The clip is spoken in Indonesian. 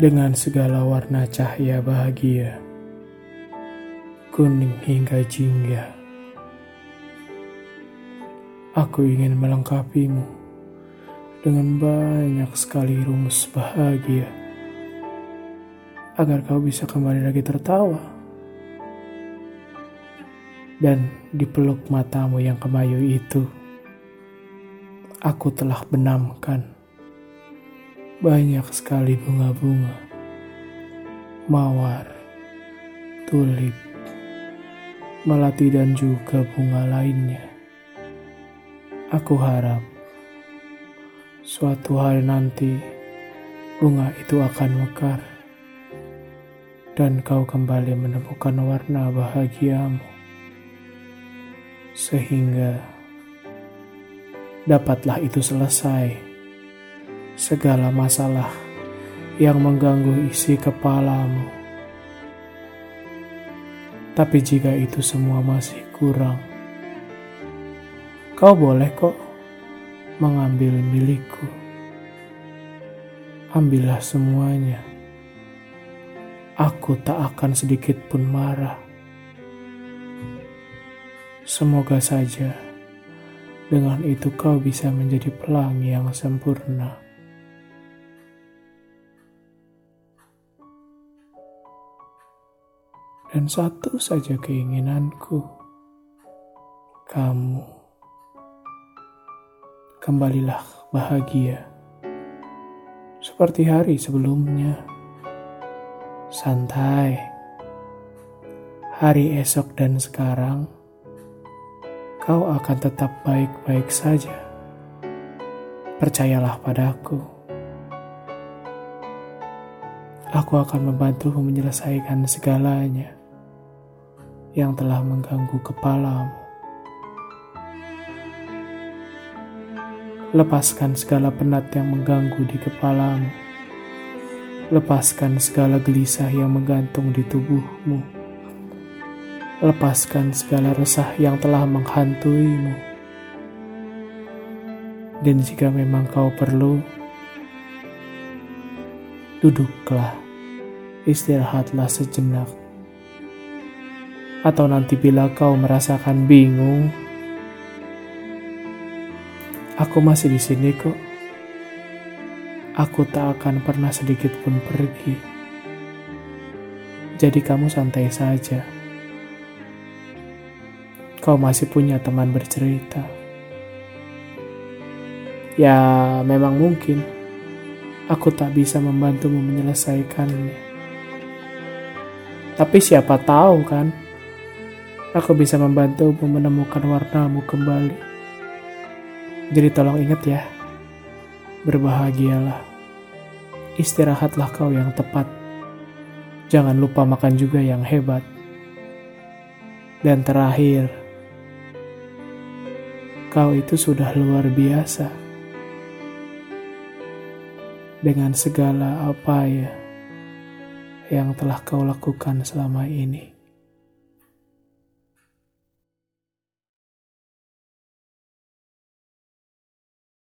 Dengan segala warna cahaya bahagia Kuning hingga jingga. Aku ingin melengkapimu dengan banyak sekali rumus bahagia agar kau bisa kembali lagi tertawa dan dipeluk matamu yang kemayu itu aku telah benamkan banyak sekali bunga-bunga mawar tulip melati dan juga bunga lainnya aku harap Suatu hari nanti, bunga itu akan mekar, dan kau kembali menemukan warna bahagiamu, sehingga dapatlah itu selesai. Segala masalah yang mengganggu isi kepalamu, tapi jika itu semua masih kurang, kau boleh kok mengambil milikku. Ambillah semuanya. Aku tak akan sedikit pun marah. Semoga saja dengan itu kau bisa menjadi pelangi yang sempurna. Dan satu saja keinginanku, kamu kembalilah bahagia. Seperti hari sebelumnya. Santai. Hari esok dan sekarang, kau akan tetap baik-baik saja. Percayalah padaku. Aku akan membantumu menyelesaikan segalanya yang telah mengganggu kepalamu. Lepaskan segala penat yang mengganggu di kepalamu. Lepaskan segala gelisah yang menggantung di tubuhmu. Lepaskan segala resah yang telah menghantuimu. Dan jika memang kau perlu, duduklah, istirahatlah sejenak. Atau nanti bila kau merasakan bingung, Aku masih di sini kok. Aku tak akan pernah sedikit pun pergi. Jadi kamu santai saja. Kau masih punya teman bercerita. Ya, memang mungkin aku tak bisa membantumu menyelesaikannya. Tapi siapa tahu kan, aku bisa membantumu menemukan warnamu kembali. Jadi tolong ingat ya, berbahagialah. Istirahatlah kau yang tepat. Jangan lupa makan juga yang hebat. Dan terakhir, kau itu sudah luar biasa. Dengan segala apa ya yang telah kau lakukan selama ini.